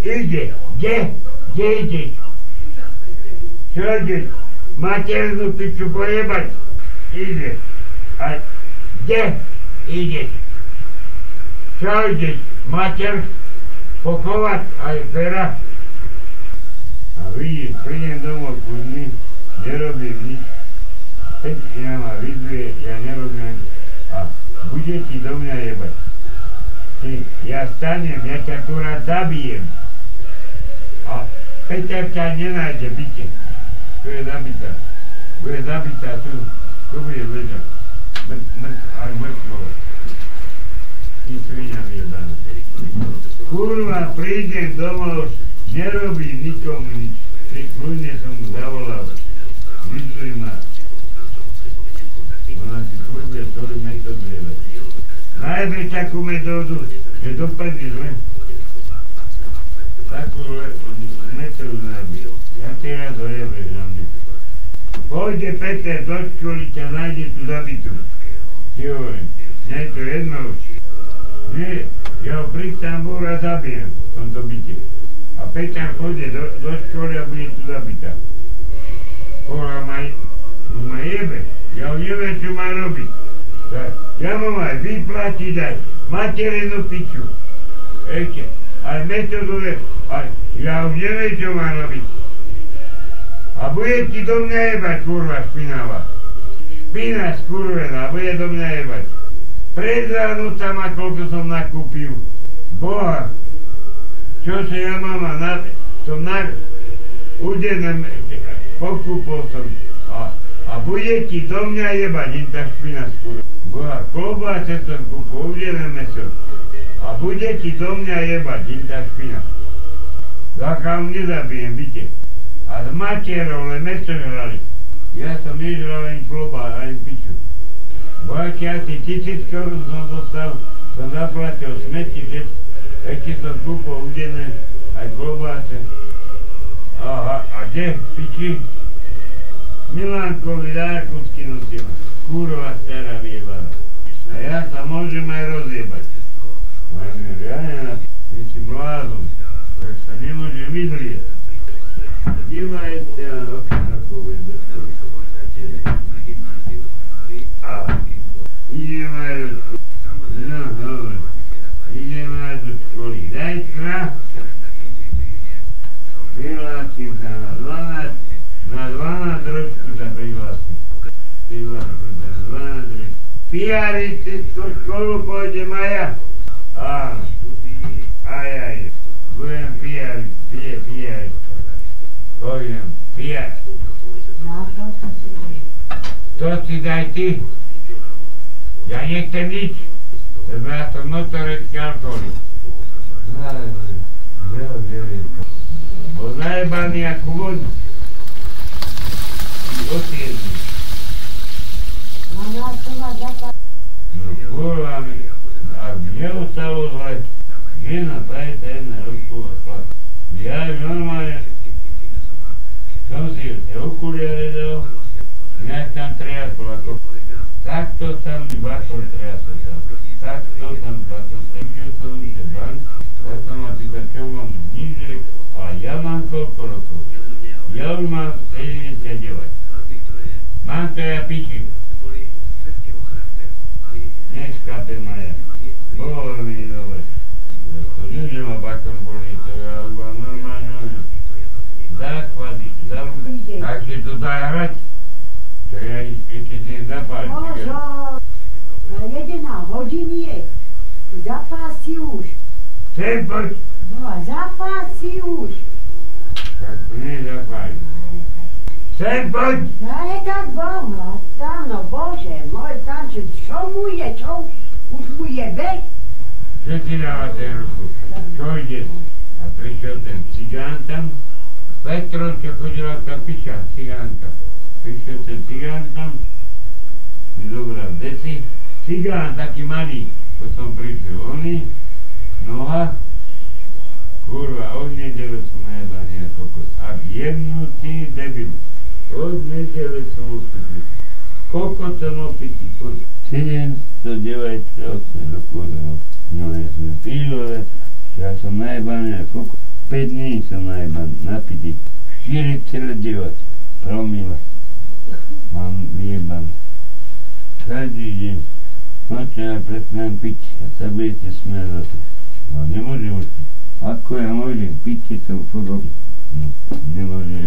Ide, kde? Kde ideš? Čo ideš? Maternú piču pojebať? Ide. A kde ideš? Čo ideš? Mater pochovať aj pera? A vidíš, prídem domov kudný, nerobím nič. Pekne ma vyzuje, ja nerobím a bude ti do mňa jebať. Ty, ja stanem, ja ťa tu rád zabijem. A Peter ťa nenájde, byte. Tu je zabitá. Bude zabitá tu. Tu bude ležať. Mŕ, mŕ, aj mŕtvo. Ty svinia vyjebaná. Kurva, prídem domov, nerobím nikomu nič. Kľudne som zavolal. Vyzuj ma. Ona si furt svoju metódu jebať. Najbe takú metódu, že dopadne zle. Takú najbe. Ja teraz dojebeš na mňa. Pôjde Peter do školy, ťa nájde tu zabitú. Ti hovorím, mňa je to jedno. Nie, ja ho pristám búr a zabijem v tomto byte. A Peter pôjde do, do školy a bude tu zabitá. Kola ma, ma jebe. Ja ho neviem, čo má robiť. Tak, ja mám aj vyplatiť aj materinu piču. Ešte, aj metódu je, aj ja už neviem, čo má robiť. A bude ti do mňa jebať, kurva špinavá. Špina skurvená, bude do mňa jebať. Prezradnúť sa ma, koľko som nakúpil. Boha, čo sa ja mám a na, som na, udenem, pokúpol som. A, a bude ti do mňa jebať, tá špina skurvená. Boha, klobáce som kúpil, udenem meso. A bude ti do mňa jebať, tá špina. Zakám nezabijem, byte. A s materou len meso žrali. Ja som nežral ani klobá, ani piču. Bohači asi tisíc korún som dostal, som zaplatil smeti, že ešte som kúpol udené aj klobáce. Aha, a kde, piči? Milánkovi Dákovsky nosila. Kurva stará vyjebaná. A ja sa môžem aj rozjebať. Do školy. No, dobre. Ideme aj do školy. Zajtra prihlásim sa na 12, na 12 ročku sa prihlásim. Áno. Aj, aj. Budem pijari, pije, pijari. Pôjdem, pijari. To si daj ty. Ja nechcem nič, lebo ja som notorický alkoholik. Bol zajebaný ako vodu. Otiedný. No kurva mi, a zle. Žena, prajete jedna ruku a chlap. Ja normálne som si tie okuliare dal, mňa tam triasol ako... Takto sa mi bakol triasol tam. Takto tam bakol triasol som tie ban, tak som ma pýta, čo mám nižšie, a ja mám koľko rokov. Ja už mám 79. Mám to ja piči. Neškape ma ja. Bolo mi dobre. To že ma bakor bolí, to už mám normálne. Záchvady, zavú. Tak si to zahrať? To ja ešte si zapálim. Na 11 hodín je. Zapás si už. Chcem poď. No a zapás si už. Tak to nie. Chcem poď. Daj tak Boha, tam, no Bože môj, tam, čo, čo mu je, čo? Už mu je veď? Čo ti dáva ten ruku? Čo ide? A prišiel ten cigán tam. Petro, čo chodila tá piča, cigánka. Prišiel ten cigán tam. Mi zobral deci. Cigán taký malý. Potom prišiel oni. Noha. Kurva, od nedele som najebaný ako kokos. A jemnutý debil. Od nedele som opitý. Koľko som opitý? 798 rokov. No ja som pílové. Ja som najebaný ako kokos. 5 dní som najeban, napitý. 4,9 promile. Mám vyjeban. Každý deň. No čo ja prestanem piť a sa budete smiať. No nemôžem už piť. Ako ja môžem piť, keď som chudobný? No, nemôžem.